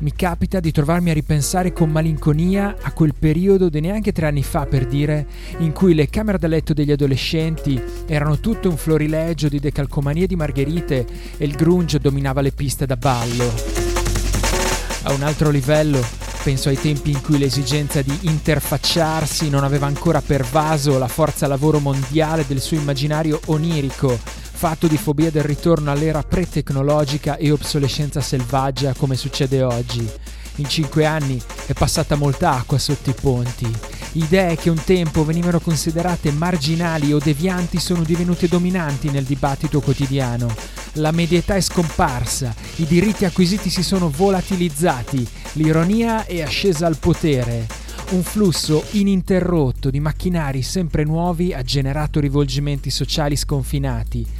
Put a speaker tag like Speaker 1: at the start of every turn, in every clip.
Speaker 1: Mi capita di trovarmi a ripensare con malinconia a quel periodo di neanche tre anni fa, per dire, in cui le camere da letto degli adolescenti erano tutto un florilegio di decalcomanie di margherite e il grunge dominava le piste da ballo. A un altro livello, Penso ai tempi in cui l'esigenza di interfacciarsi non aveva ancora pervaso la forza lavoro mondiale del suo immaginario onirico, fatto di fobia del ritorno all'era pre-tecnologica e obsolescenza selvaggia come succede oggi. In cinque anni è passata molta acqua sotto i ponti. Idee che un tempo venivano considerate marginali o devianti sono divenute dominanti nel dibattito quotidiano. La medietà è scomparsa, i diritti acquisiti si sono volatilizzati, l'ironia è ascesa al potere. Un flusso ininterrotto di macchinari sempre nuovi ha generato rivolgimenti sociali sconfinati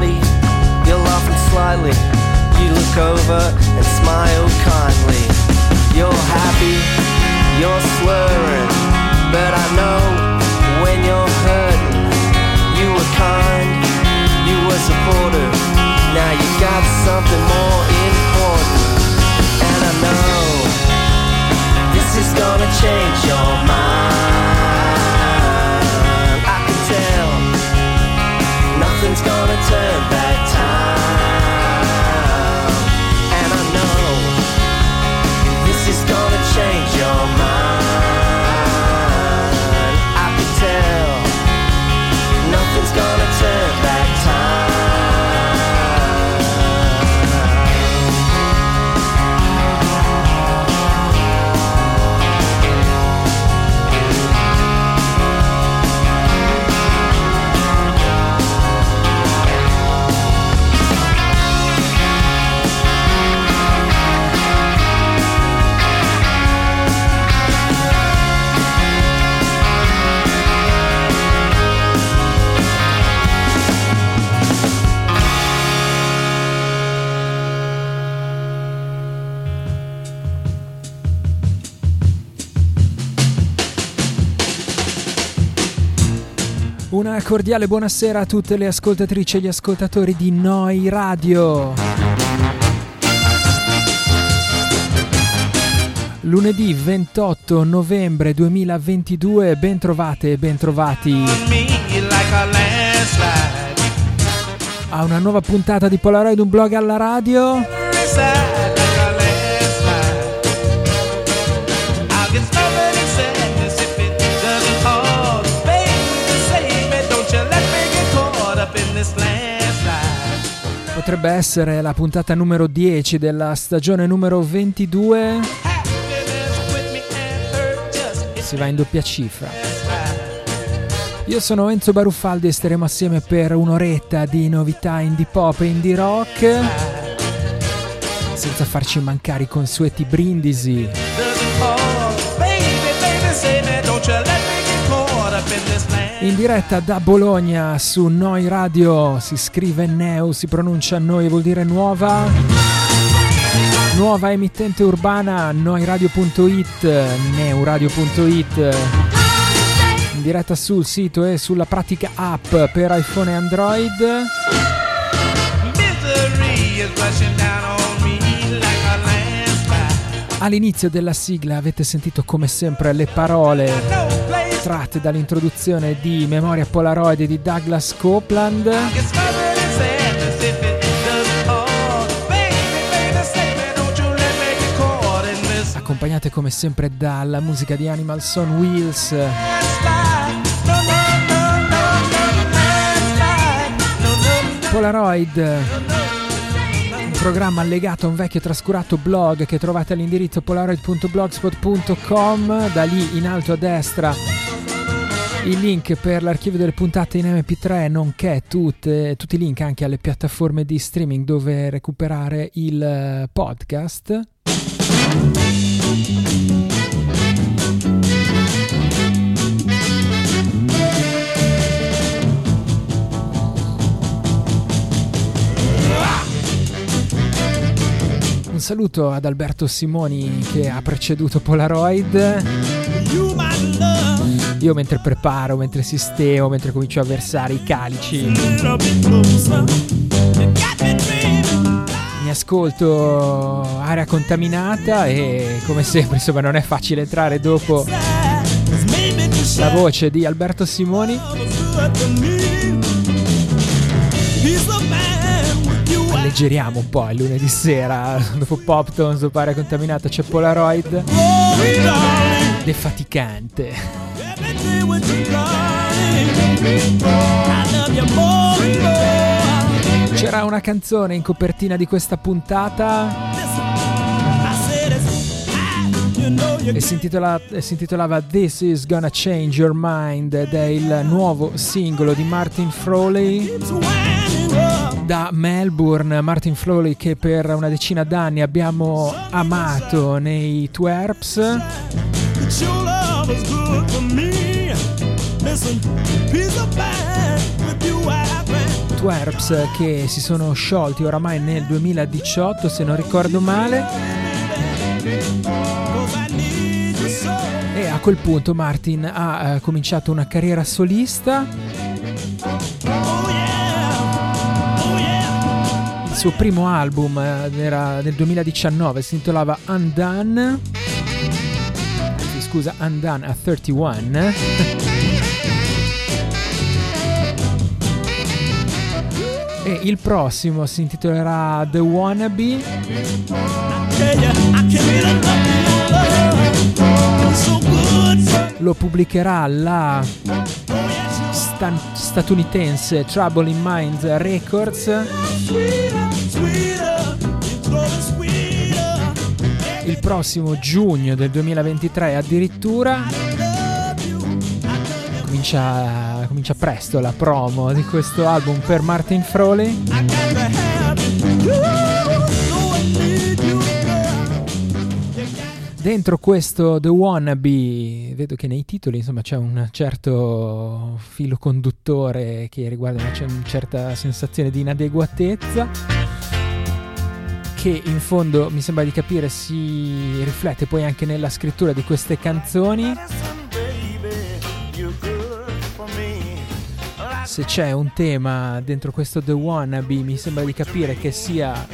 Speaker 2: party.
Speaker 1: You're laughing slightly. You look over and smile kindly. You're happy, you're slurring. But I know when you're hurting, you were kind, you were supportive. Now you got something more important. And I know this is gonna change your mind.
Speaker 2: Cordiale buonasera a tutte le ascoltatrici e gli ascoltatori di Noi Radio. Lunedì 28 novembre 2022, ben trovate e ben trovati a una nuova puntata di Polaroid, un blog alla radio. Potrebbe essere la puntata numero 10 della stagione numero 22. Si va in doppia cifra. Io sono Enzo Baruffaldi e staremo assieme per un'oretta di novità indie pop e indie rock. Senza farci mancare i consueti brindisi. In diretta da Bologna su Noi Radio si scrive Neu, si pronuncia Noi, vuol dire nuova. Nuova emittente urbana noiradio.it, neuradio.it. In diretta sul sito e sulla pratica app per iPhone e Android. All'inizio della sigla avete sentito come sempre le parole tratte dall'introduzione di Memoria Polaroid di Douglas Copeland. Accompagnate come sempre dalla musica di Animal Son Wheels. Polaroid un programma allegato a un vecchio trascurato blog che trovate all'indirizzo polaroid.blogspot.com da lì in alto a destra il link per l'archivio delle puntate in MP3, nonché tutte, tutti i link anche alle piattaforme di streaming dove recuperare il eh, podcast. Un saluto ad Alberto Simoni che ha preceduto Polaroid. Io mentre preparo, mentre sistemo, mentre comincio a versare i calici, mi ascolto aria contaminata e come sempre insomma non è facile entrare dopo la voce di Alberto Simoni. Alleggeriamo un po' il lunedì sera, dopo Pop Tones, dopo aria contaminata c'è Polaroid. Defaticante. C'era una canzone in copertina di questa puntata. E si, intitola, si, intitolava This Is Gonna Change Your Mind ed è il nuovo singolo di Martin Froley da Melbourne. Martin Froley che per una decina d'anni abbiamo amato nei Twerps Twerps che si sono sciolti oramai nel 2018 se non ricordo male. E a quel punto Martin ha eh, cominciato una carriera solista. Il suo primo album eh, era nel 2019 si intitolava Undone scusa Undone a 31 e il prossimo si intitolerà The Wannabe. Lo pubblicherà la stan- statunitense Trouble in Minds Records. Il prossimo giugno del 2023 addirittura comincia comincia presto la promo di questo album per Martin Froley. Dentro questo The Wannabe, vedo che nei titoli insomma c'è un certo filo conduttore che riguarda una, una certa sensazione di inadeguatezza che in fondo mi sembra di capire si riflette poi anche nella scrittura di queste canzoni se c'è un tema dentro questo The Wannabe, mi sembra di capire che sia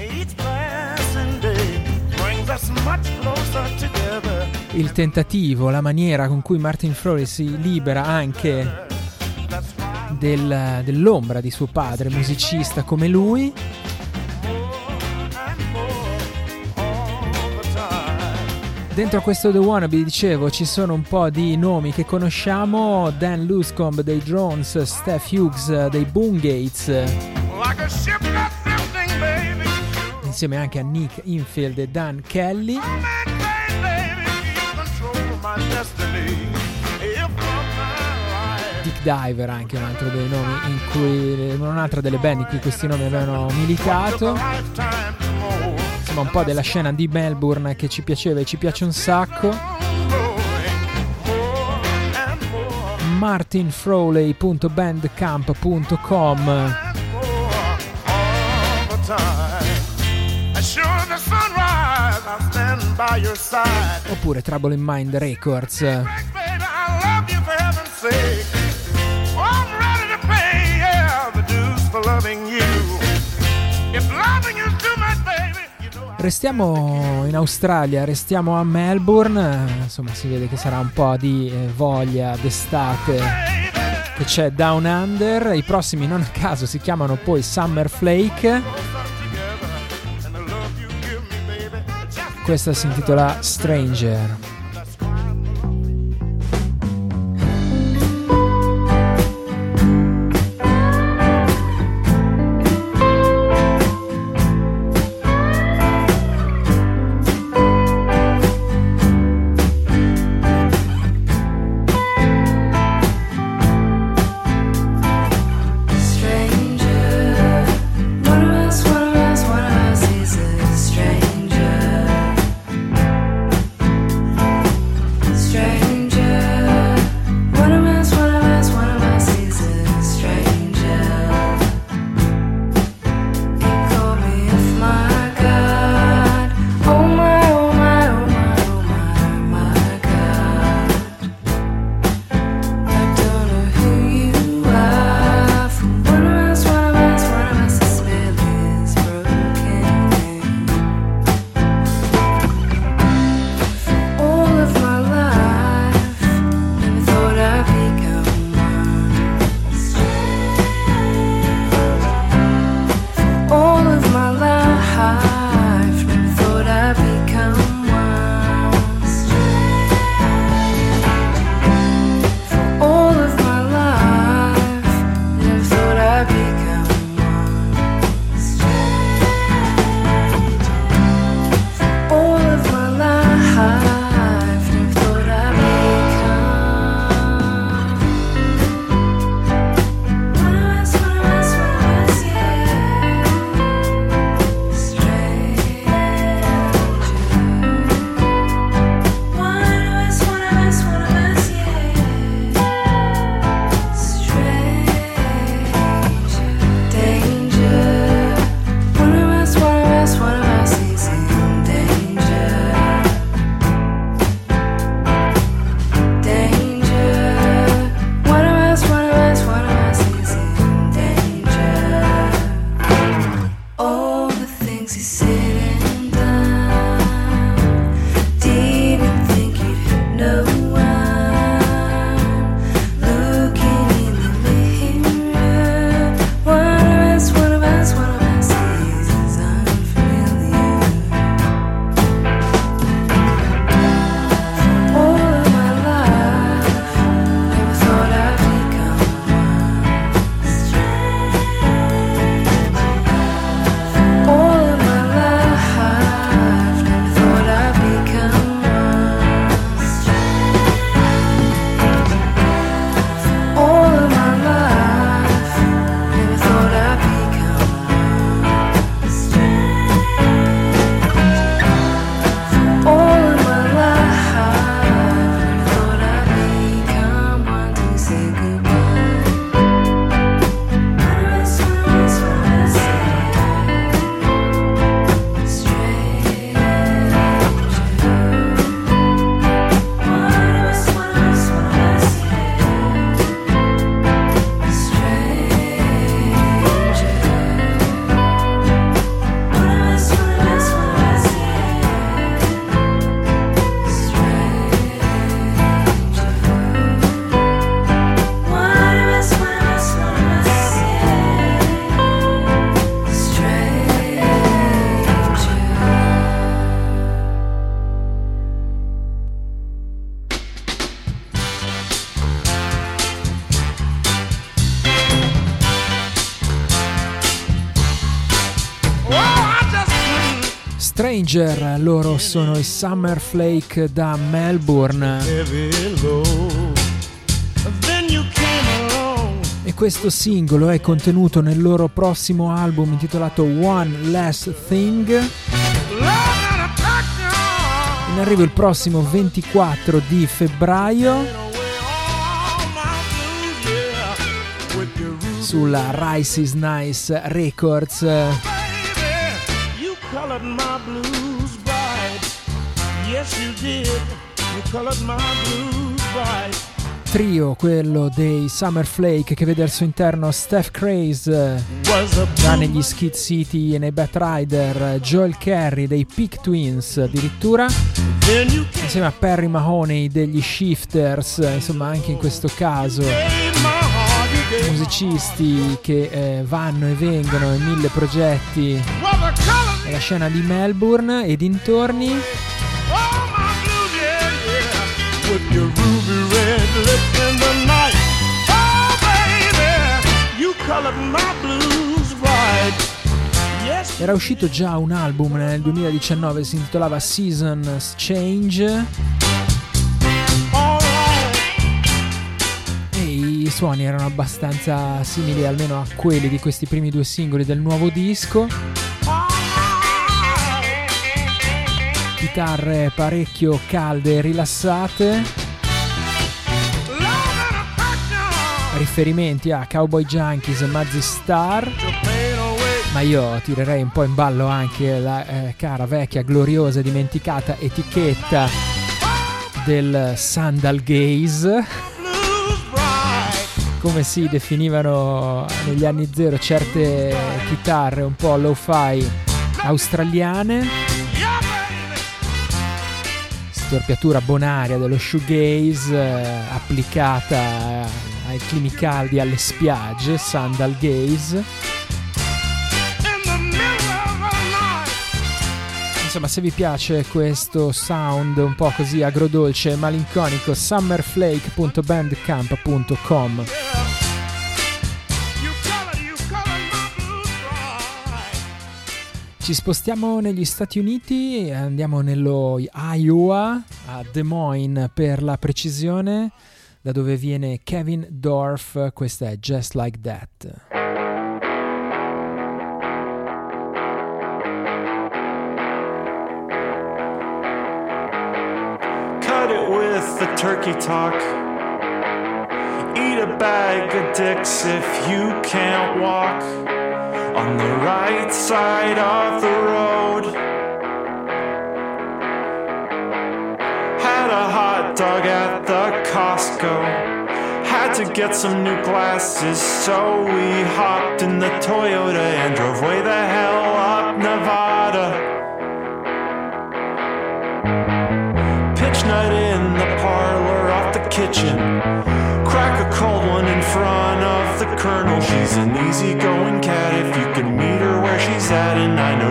Speaker 2: il tentativo, la maniera con cui Martin Flores si libera anche del, dell'ombra di suo padre, musicista come lui. Dentro questo The Wannabe, dicevo, ci sono un po' di nomi che conosciamo: Dan Luscombe dei Drones, Steph Hughes dei Boomgates. Insieme anche a Nick Infield e Dan Kelly. Dick Diver anche un altro dei nomi in cui un'altra delle band in cui questi nomi avevano militato insomma un po' della scena di Melbourne che ci piaceva e ci piace un sacco. martinfrowley.bandcamp.com oppure Trouble in Mind Records Restiamo in Australia, restiamo a Melbourne, insomma si vede che sarà un po' di eh, voglia d'estate che c'è Down Under, i prossimi non a caso si chiamano poi Summer Flake. Questa si intitola Stranger. Stranger, loro sono i Summer Flake da Melbourne. E questo singolo è contenuto nel loro prossimo album intitolato One Last Thing. In arrivo il prossimo 24 di febbraio. Sulla Rice is Nice Records. Trio, quello dei Summer Flake che vede al suo interno Steph Craze già negli Skid City e nei Bat Rider, Joel Carey dei Peak Twins addirittura, insieme a Perry Mahoney degli Shifters, insomma anche in questo caso. musicisti che eh, vanno e vengono in mille progetti nella scena di Melbourne e dintorni. Era uscito già un album nel 2019, si intitolava Seasons Change i suoni erano abbastanza simili almeno a quelli di questi primi due singoli del nuovo disco. Chitarre parecchio calde e rilassate. Riferimenti a Cowboy Junkies e Mazzy Star. Ma io tirerei un po' in ballo anche la eh, cara, vecchia, gloriosa, dimenticata etichetta del Sandal Gaze come si definivano negli anni zero certe chitarre un po' lo-fi australiane. Storpiatura bonaria dello shoegaze eh, applicata ai climi caldi alle spiagge, sandal gaze. insomma se vi piace questo sound un po' così agrodolce e malinconico summerflake.bandcamp.com Ci spostiamo negli Stati Uniti, andiamo nello Iowa, a Des Moines per la precisione, da dove viene Kevin Dorff, questa è Just Like That.
Speaker 3: the turkey talk. Eat a bag of dicks if you can't walk on the right side of the road. Had a hot dog at the Costco. Had to get some new glasses, so we hopped in the Toyota and drove way the hell up Nevada. Pitch night in the parlor off the kitchen. Crack a cold one in front of the colonel. She's an easygoing cat if you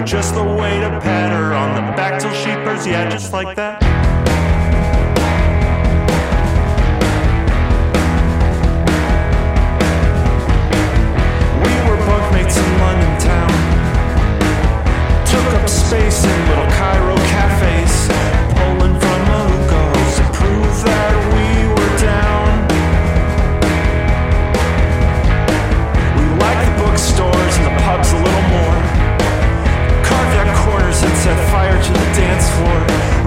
Speaker 3: just the way to pat her on the back till she purrs. Yeah, just like that. We were in London town. Took up space dance floor.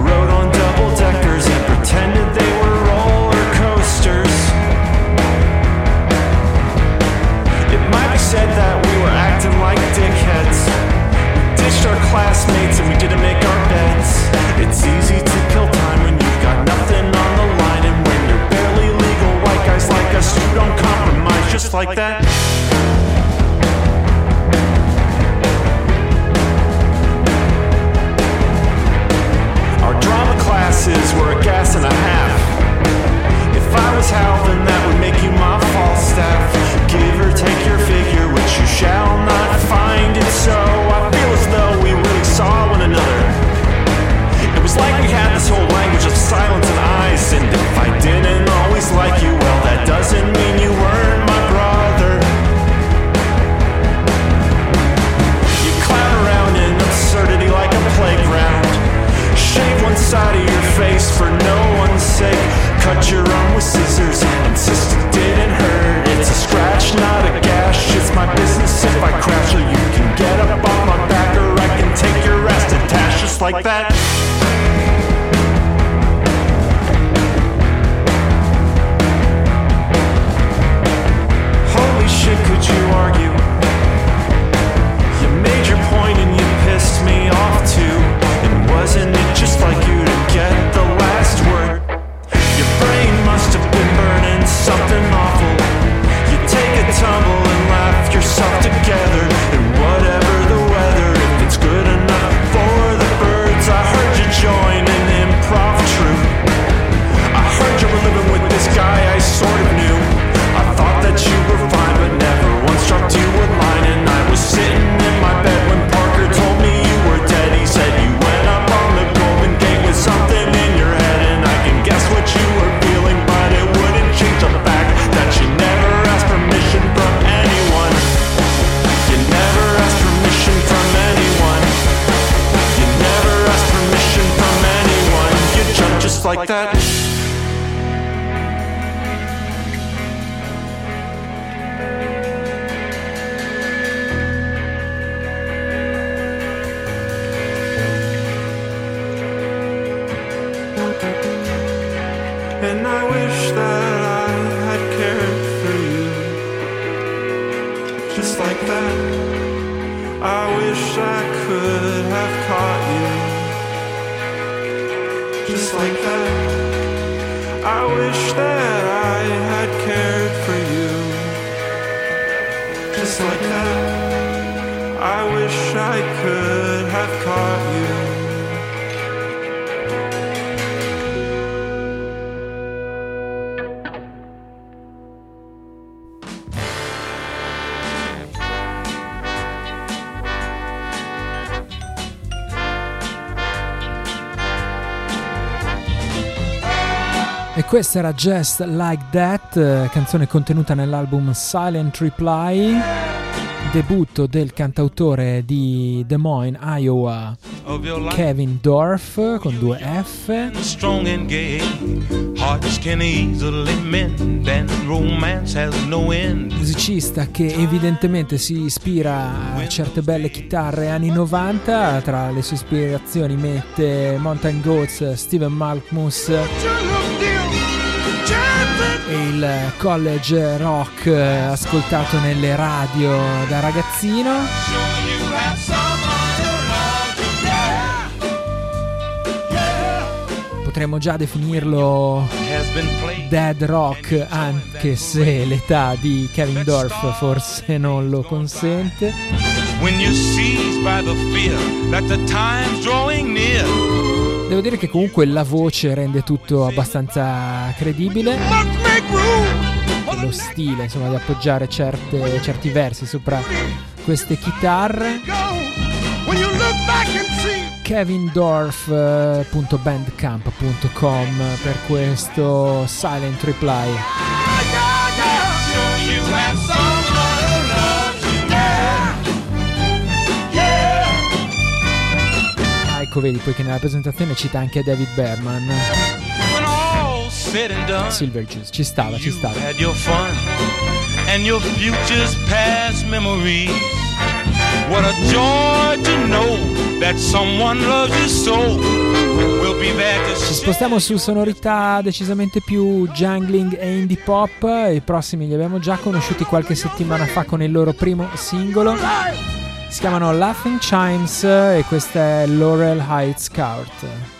Speaker 3: Rode on double deckers and pretended they were roller coasters. It might be said that we were acting like dickheads. We ditched our classmates and we didn't make our beds. It's easy to kill time when you've got nothing on the line, and when you're barely legal white guys like us who don't compromise just like that. gases were a gas and a half. If I was Hal, then that would make you my false Falstaff. Give or take your figure, which you shall not find. And so I feel as though we really saw one another. It was like we had this whole language of silence and eyes. And if I didn't always like you, well, that doesn't mean you weren't my brother. You clown around in absurdity like a playground. Shave one side of your face for no one's sake. Cut your arm with scissors, insist it didn't hurt. It's a scratch, not a gash. It's my business if I crash, or you can get up on my back, or I can take your ass to tash just like that.
Speaker 2: E questa era Just Like That, eh, canzone contenuta nell'album Silent Reply, debutto del cantautore di Des Moines, Iowa. Kevin Dorff con due F.
Speaker 4: Strong and gay, hearts can easily mend, and romance has no end.
Speaker 2: musicista che evidentemente si ispira a certe belle chitarre anni 90, tra le sue ispirazioni mette Mountain Goats, Steven Malkmus il college rock eh, ascoltato nelle radio da ragazzino. Potremmo già definirlo dead rock anche se l'età di Kevin Dorff forse non lo consente.
Speaker 4: When you're seized by the fear that the time's drawing near.
Speaker 2: Devo dire che comunque la voce rende tutto abbastanza credibile. Lo stile, insomma, di appoggiare certe- certi versi sopra queste chitarre. kevindorf.bandcamp.com per questo silent reply. Ecco, vedi poi che nella presentazione cita anche David Berman. Silver Juice, ci stava, ci stava.
Speaker 4: and your future's past memories. What a joy to know that someone loves you so.
Speaker 2: Ci spostiamo su sonorità decisamente più jungling e indie pop. I prossimi li abbiamo già conosciuti qualche settimana fa con il loro primo singolo. Si chiamano Laughing Chimes e questa è Laurel Heights Scout.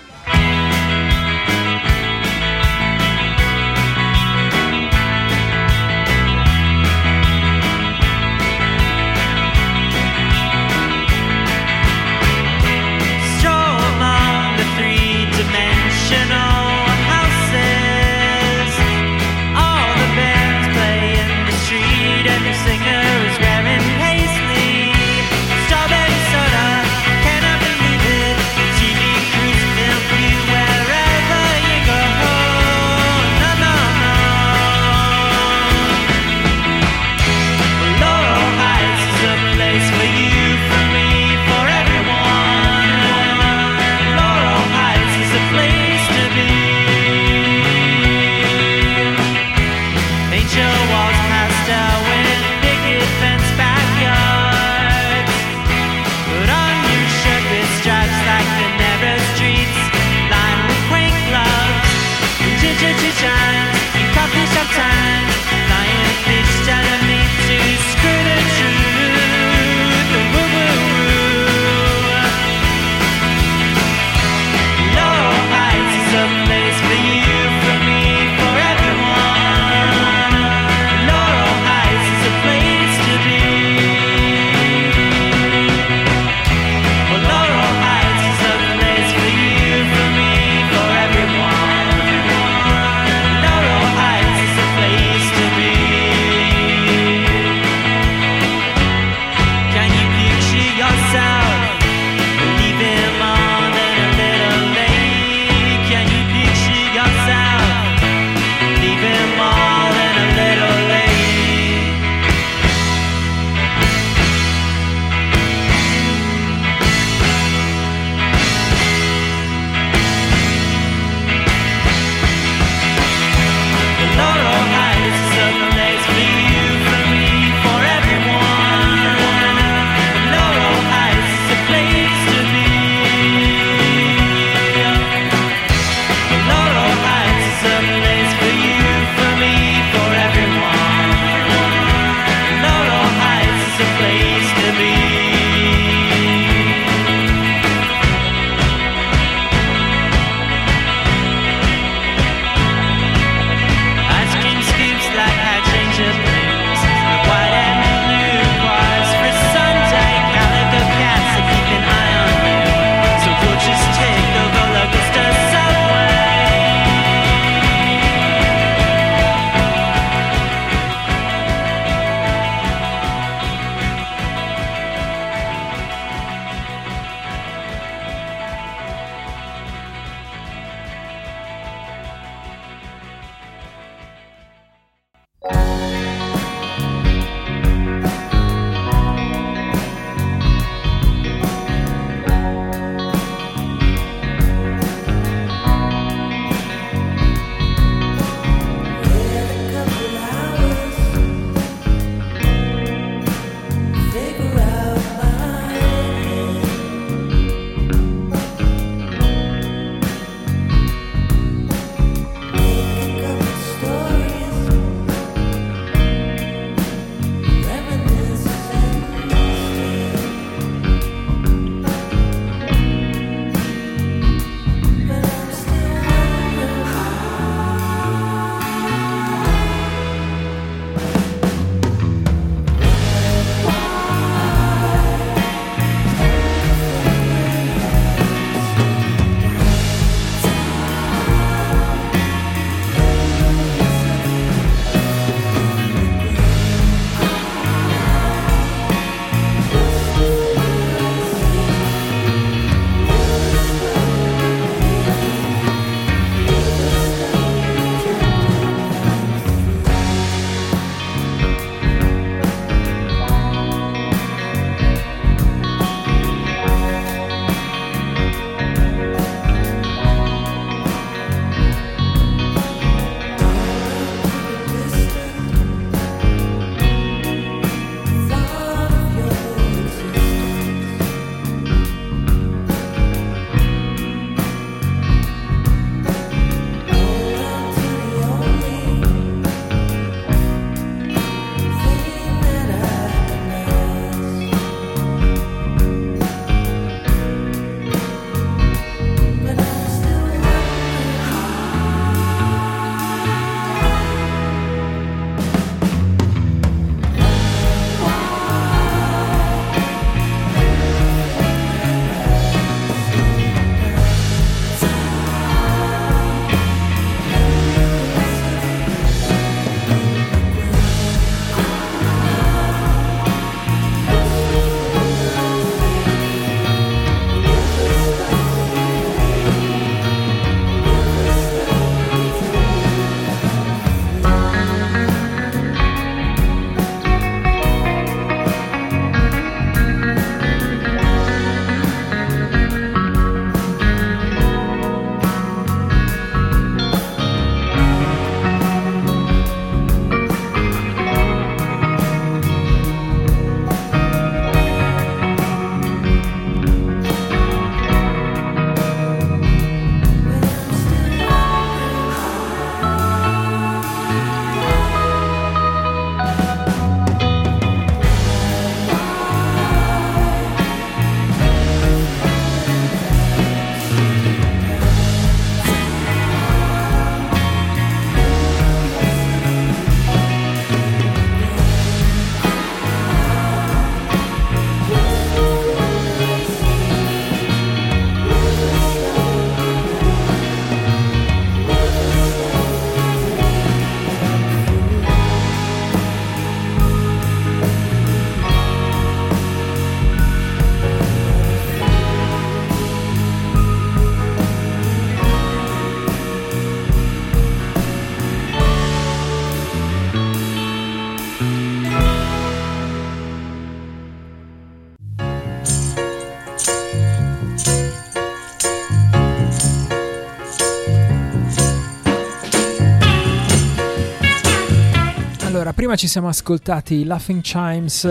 Speaker 2: Prima ci siamo ascoltati Laughing Chimes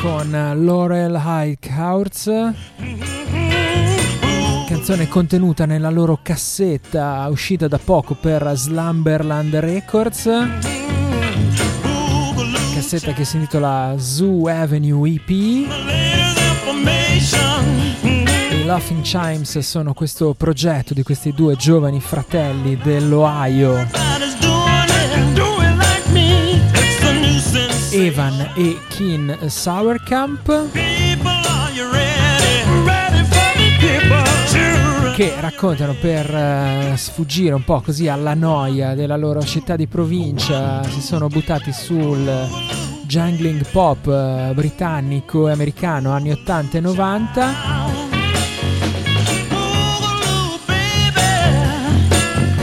Speaker 2: con Laurel Highhouse, canzone contenuta nella loro cassetta uscita da poco per Slumberland Records, cassetta che si intitola Zoo Avenue EP. I Laughing Chimes sono questo progetto di questi due giovani fratelli dell'Ohio Evan e Keen Sauerkamp. Che raccontano per eh, sfuggire un po' così alla noia della loro città di provincia. Si sono buttati sul jungling pop eh, britannico e americano anni 80 e 90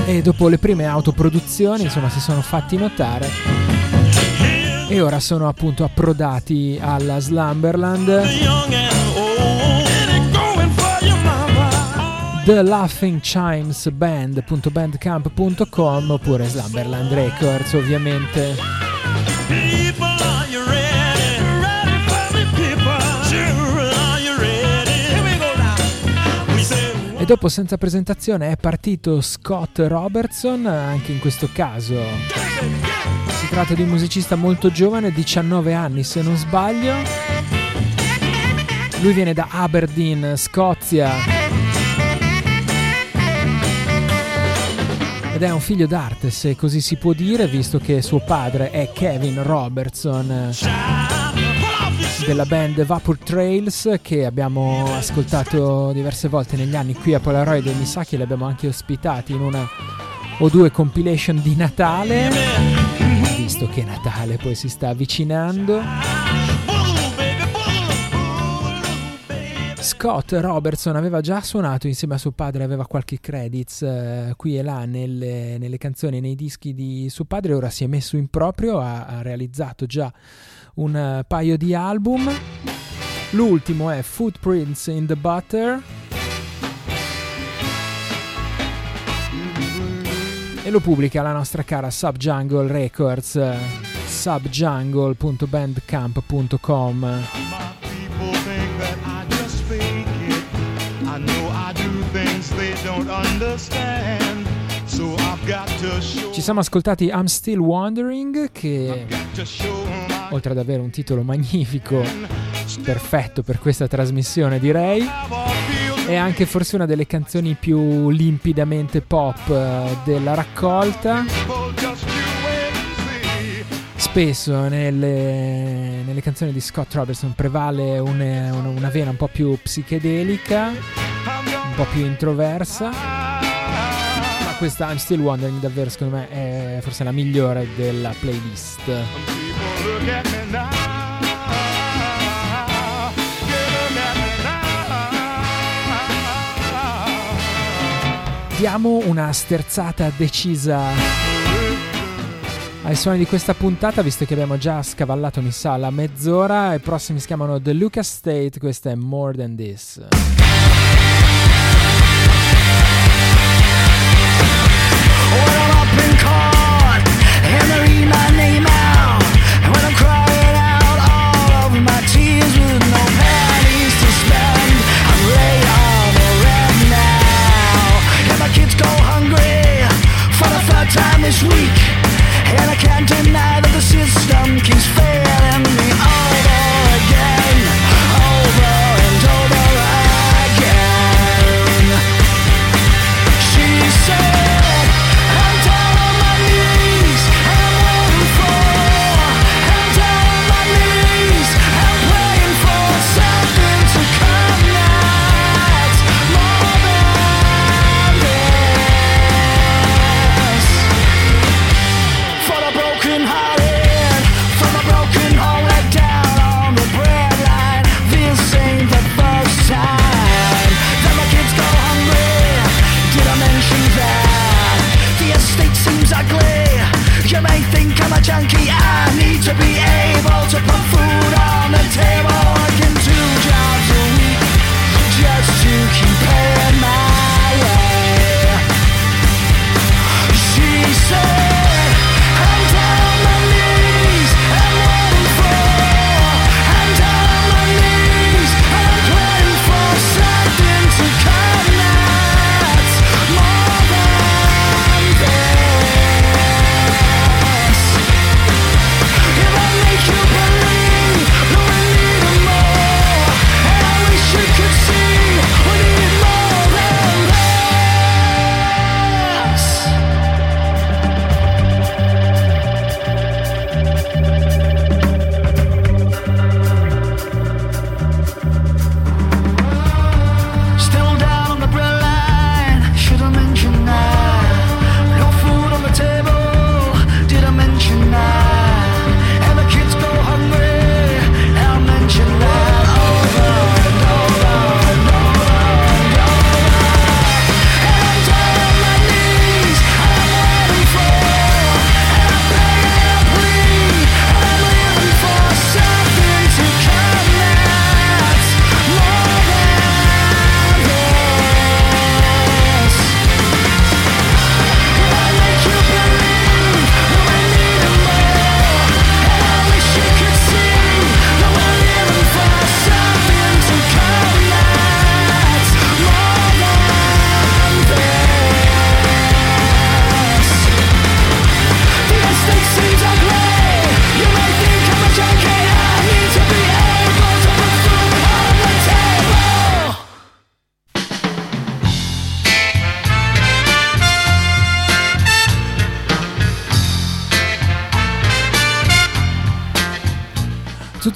Speaker 2: e dopo le prime autoproduzioni insomma si sono fatti notare e ora sono appunto approdati alla Slumberland. Thelaughingchimesband.bandcamp.com oppure Slumberland Records ovviamente. E dopo senza presentazione è partito Scott Robertson anche in questo caso tratta di un musicista molto giovane 19 anni se non sbaglio. Lui viene da Aberdeen Scozia. Ed è un figlio d'arte, se così si può dire, visto che suo padre è Kevin Robertson della band Vapor Trails che abbiamo ascoltato diverse volte negli anni qui a Polaroid e mi sa che li abbiamo anche ospitati in una o due compilation di Natale, visto che Natale poi si sta avvicinando. Scott Robertson aveva già suonato insieme a suo padre, aveva qualche credits eh, qui e là nelle, nelle, canzoni, nei dischi di suo padre, ora si è messo in proprio, ha, ha realizzato già un uh, paio di album. L'ultimo è Footprints in the Butter. E lo pubblica la nostra cara Subjungle Records, subjungle.bandcamp.com. Ci siamo ascoltati I'm Still Wondering che oltre ad avere un titolo magnifico, perfetto per questa trasmissione direi, è anche forse una delle canzoni più limpidamente pop eh, della raccolta. Spesso nelle, nelle canzoni di Scott Robertson prevale una, una vena un po' più psichedelica, un po' più introversa ma questa I'm Still Wondering davvero secondo me è forse la migliore della playlist. Diamo una sterzata decisa ai suoni di questa puntata, visto che abbiamo già scavallato, mi sa, la mezz'ora. I prossimi si chiamano The Lucas State, questa è More Than This.
Speaker 1: When this week, and I can't deny that the system keeps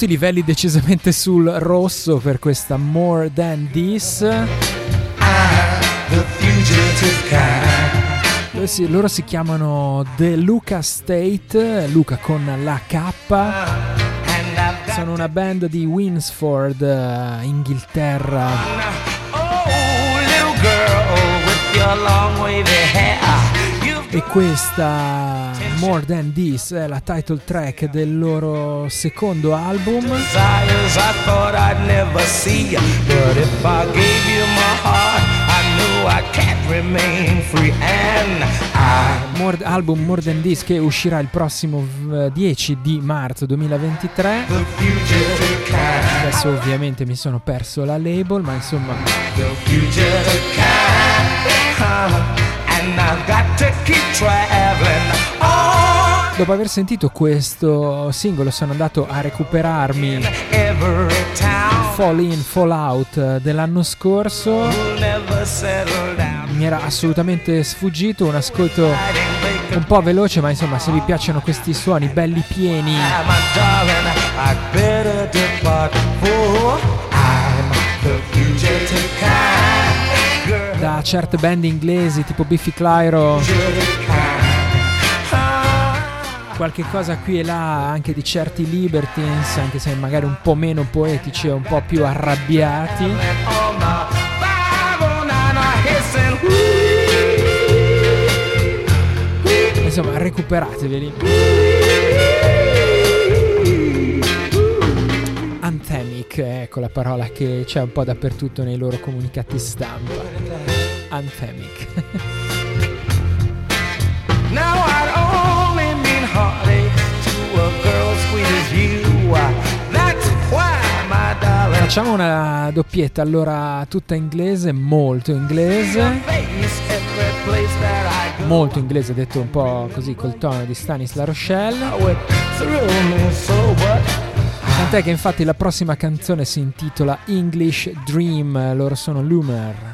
Speaker 2: i livelli decisamente sul rosso per questa More Than This. Loro si, loro si chiamano The Luca State, Luca con la K. Sono una band di Winsford, eh, Inghilterra. E questa More Than This è la title track del loro secondo album. More- album More Than This che uscirà il prossimo eh, 10 di marzo 2023.
Speaker 5: the fugitive kind,
Speaker 2: Adesso ovviamente mi sono perso la label, ma insomma.
Speaker 5: And I've got to keep traveling
Speaker 2: dopo aver sentito questo singolo sono andato a recuperarmi. Fall In, Fall Out dell'anno scorso. Mi era assolutamente sfuggito, un ascolto un po' veloce, ma insomma se vi piacciono questi suoni belli pieni da certe band inglesi tipo Biffy Clyro, qualche cosa qui e là anche di certi Libertines, anche se magari un po' meno poetici e un po' più arrabbiati.
Speaker 5: and on the 509 hissing.
Speaker 2: Insomma, recuperateveli. Anthemic, ecco la parola che c'è un po' dappertutto nei loro comunicati stampa. Anthemic. Facciamo una doppietta, allora tutta inglese, molto inglese. Molto inglese, detto un po' così col tono di Stanis La Rochelle. Tant'è che infatti la prossima canzone si intitola English Dream, loro sono Lumer.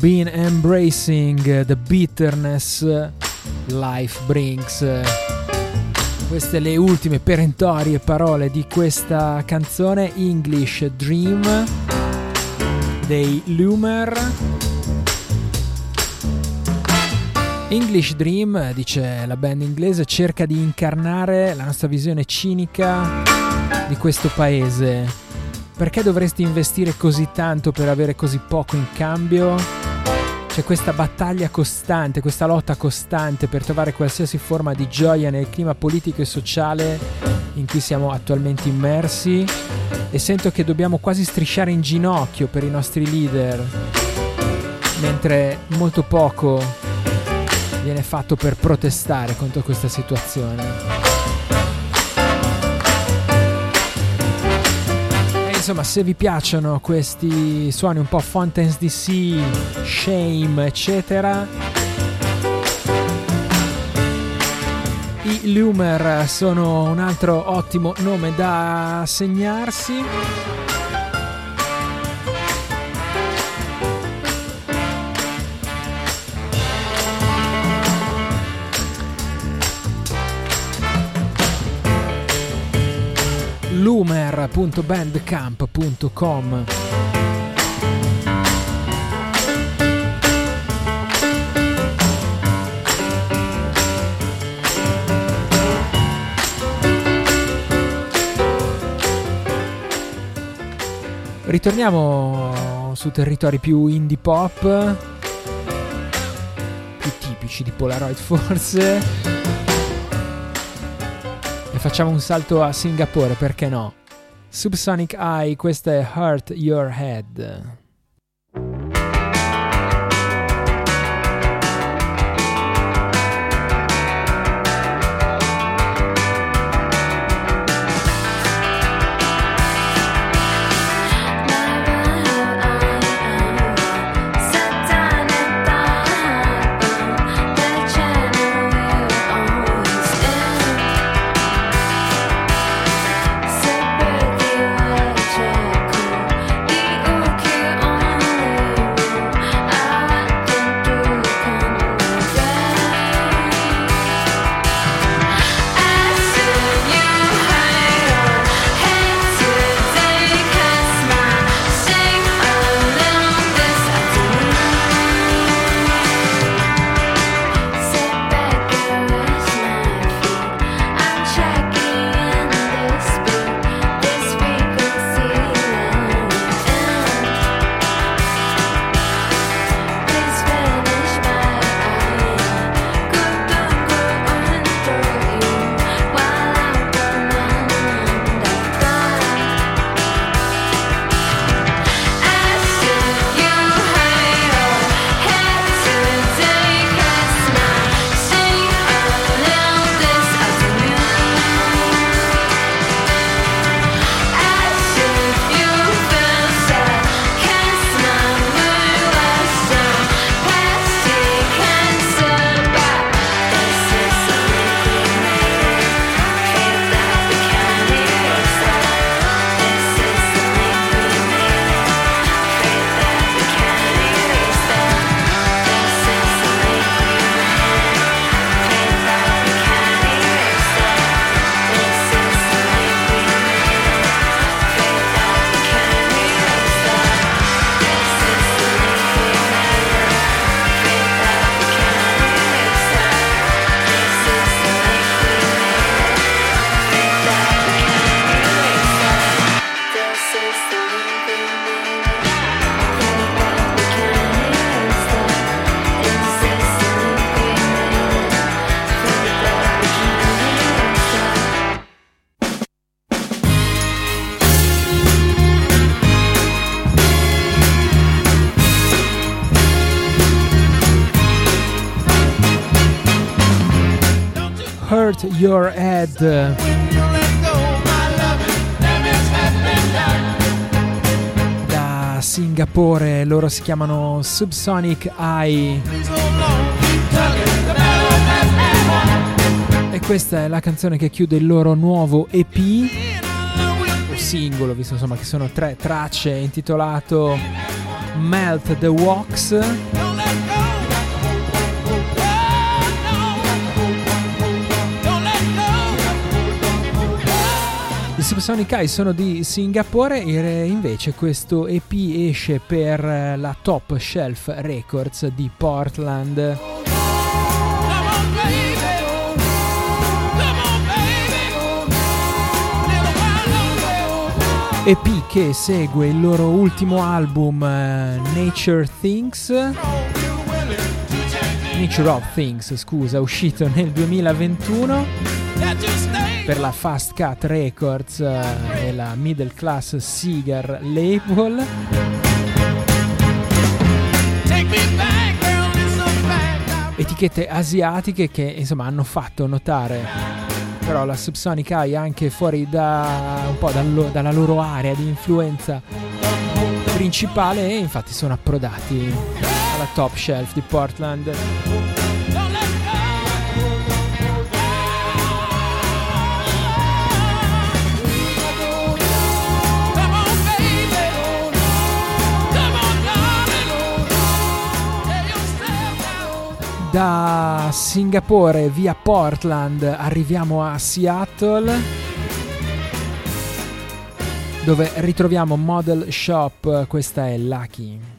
Speaker 2: Been embracing the bitterness life brings. Queste le ultime perentorie parole di questa canzone English Dream dei Lumer. English Dream, dice la band inglese, cerca di incarnare la nostra visione cinica di questo paese. Perché dovresti investire così tanto per avere così poco in cambio? C'è questa battaglia costante, questa lotta costante per trovare qualsiasi forma di gioia nel clima politico e sociale in cui siamo attualmente immersi e sento che dobbiamo quasi strisciare in ginocchio per i nostri leader, mentre molto poco viene fatto per protestare contro questa situazione. Insomma, se vi piacciono questi suoni un po' Fountains DC, Shame, eccetera, i Lumer sono un altro ottimo nome da segnarsi. lumer.bandcamp.com Ritorniamo su territori più indie pop, più tipici di Polaroid forse. Facciamo un salto a Singapore, perché no? Subsonic Eye, questa è Hurt Your Head. Your Head. Da Singapore loro si chiamano Subsonic Eye. E questa è la canzone che chiude il loro nuovo EP o singolo, visto insomma che sono tre tracce intitolato Melt the Wax. Subsonic Eye sono di Singapore e invece questo EP esce per la Top Shelf Records di Portland. EP che segue il loro ultimo album eh, Nature Things Nature of Things, scusa, uscito nel 2021 per la Fast Cut Records eh, e la Middle Class Cigar Label. Etichette asiatiche che insomma hanno fatto notare però la Subsonic Eye anche fuori da un po' dal, dalla loro area di influenza principale e infatti sono approdati alla top shelf di Portland. Da Singapore via Portland arriviamo a Seattle dove ritroviamo Model Shop, questa è Lucky.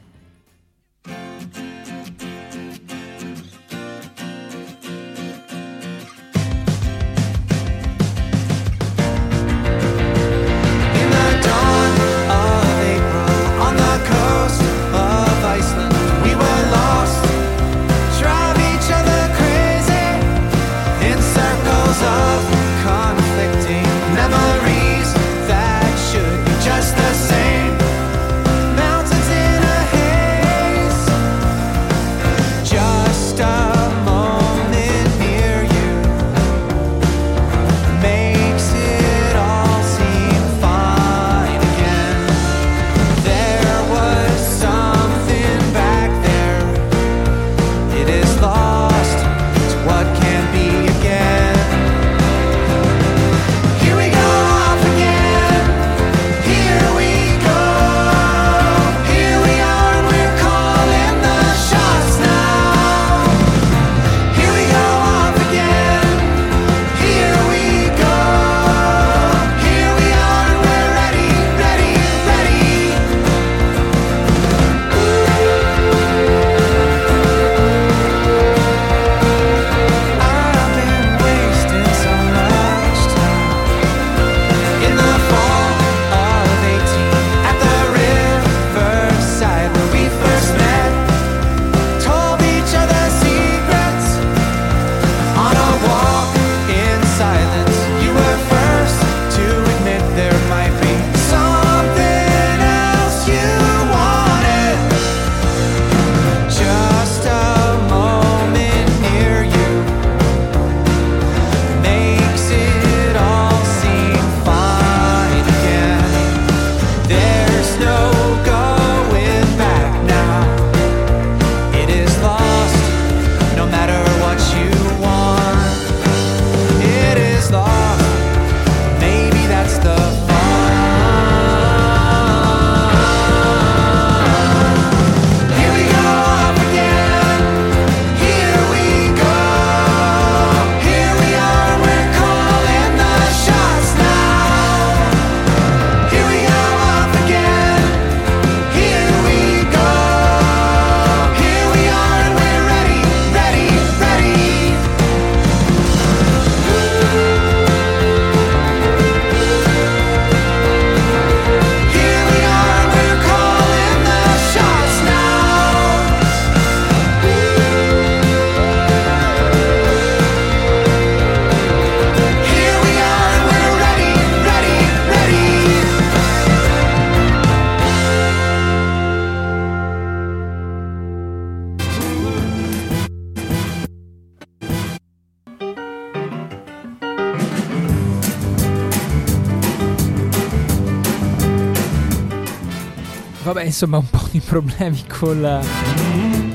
Speaker 2: Insomma, un po' di problemi col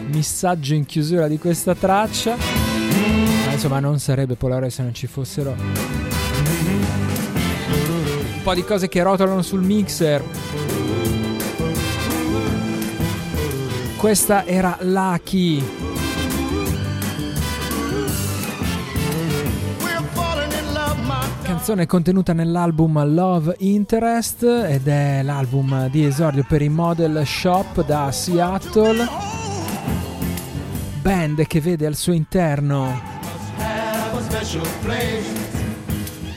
Speaker 2: missaggio in chiusura di questa traccia. Ma insomma, non sarebbe Polaroid se non ci fossero un po' di cose che rotolano sul mixer. Questa era Lucky. Canzone contenuta nell'album Love Interest ed è l'album di esordio per i Model Shop da Seattle. Band che vede al suo interno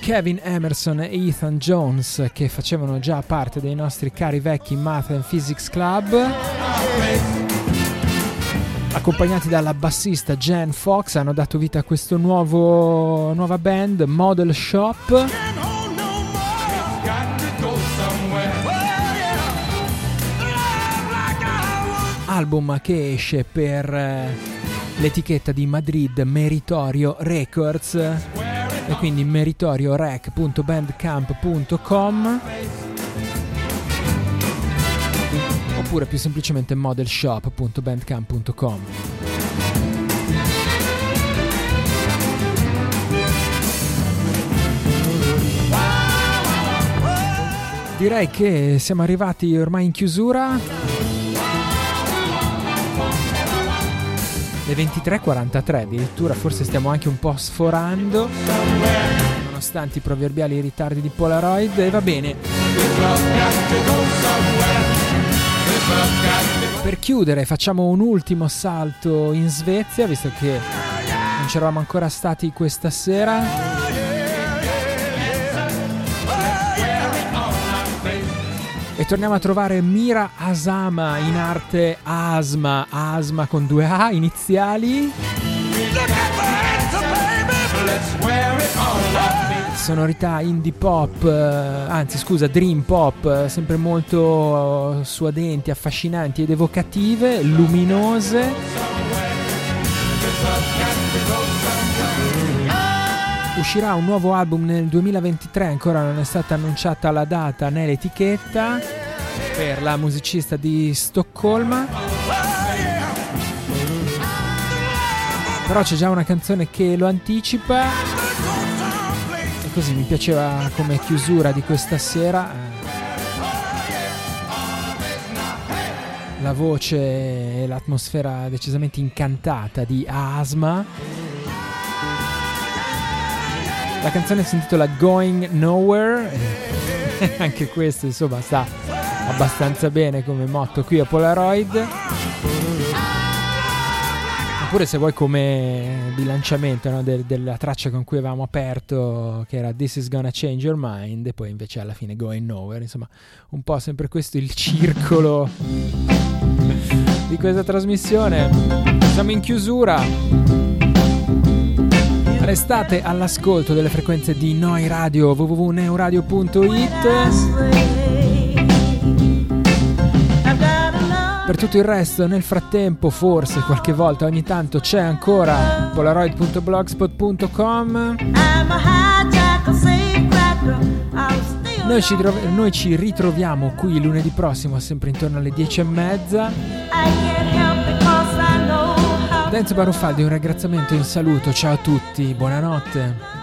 Speaker 2: Kevin Emerson e Ethan Jones che facevano già parte dei nostri cari vecchi Math and Physics Club accompagnati dalla bassista Jen Fox hanno dato vita a nuovo nuova band Model Shop. Album che esce per eh, l'etichetta di Madrid Meritorio Records. E quindi meritoriorec.bandcamp.com oppure più semplicemente modelshop.bandcamp.com Direi che siamo arrivati ormai in chiusura. Le 23.43, addirittura forse stiamo anche un po' sforando, nonostante i proverbiali ritardi di Polaroid, e va bene. Per chiudere facciamo un ultimo salto in Svezia, visto che non c'eravamo ancora stati questa sera. E torniamo a trovare Mira Asama in arte Asma, Asma con due A iniziali. Sonorità indie pop, eh, anzi scusa, dream pop, eh, sempre molto eh, suadenti, affascinanti ed evocative, luminose. Uscirà un nuovo album nel 2023, ancora non è stata annunciata la data né l'etichetta per la musicista di Stoccolma. Però c'è già una canzone che lo anticipa così mi piaceva come chiusura di questa sera. eh, La voce e l'atmosfera decisamente incantata di Asma. La canzone si intitola Going Nowhere. Anche questo, insomma, sta abbastanza bene come motto qui a Polaroid. Oppure se vuoi come bilanciamento no, del- della traccia con cui avevamo aperto, che era This is gonna change your mind, e poi invece alla fine Going Nowhere. Insomma, un po' sempre questo il circolo di questa trasmissione. Siamo in chiusura. Restate all'ascolto delle frequenze di Noi Radio www.neuradio.it Per tutto il resto, nel frattempo, forse qualche volta, ogni tanto c'è ancora polaroid.blogspot.com noi ci, tro- noi ci ritroviamo qui lunedì prossimo, sempre intorno alle 10 e mezza. Da Enzo Baruffaldi un ringraziamento e un saluto, ciao a tutti, buonanotte.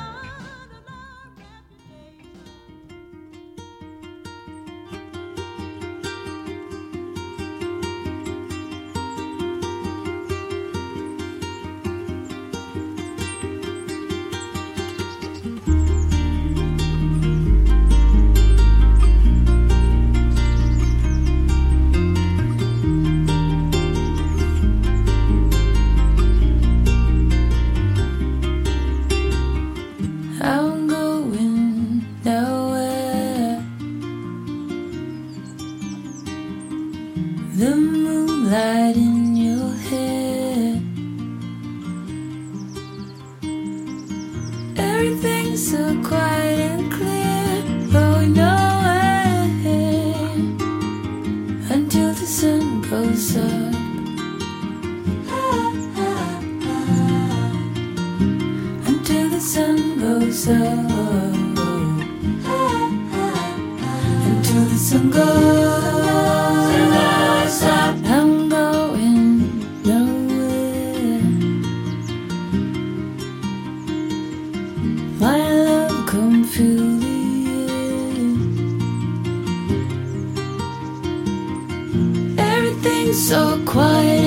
Speaker 6: So quiet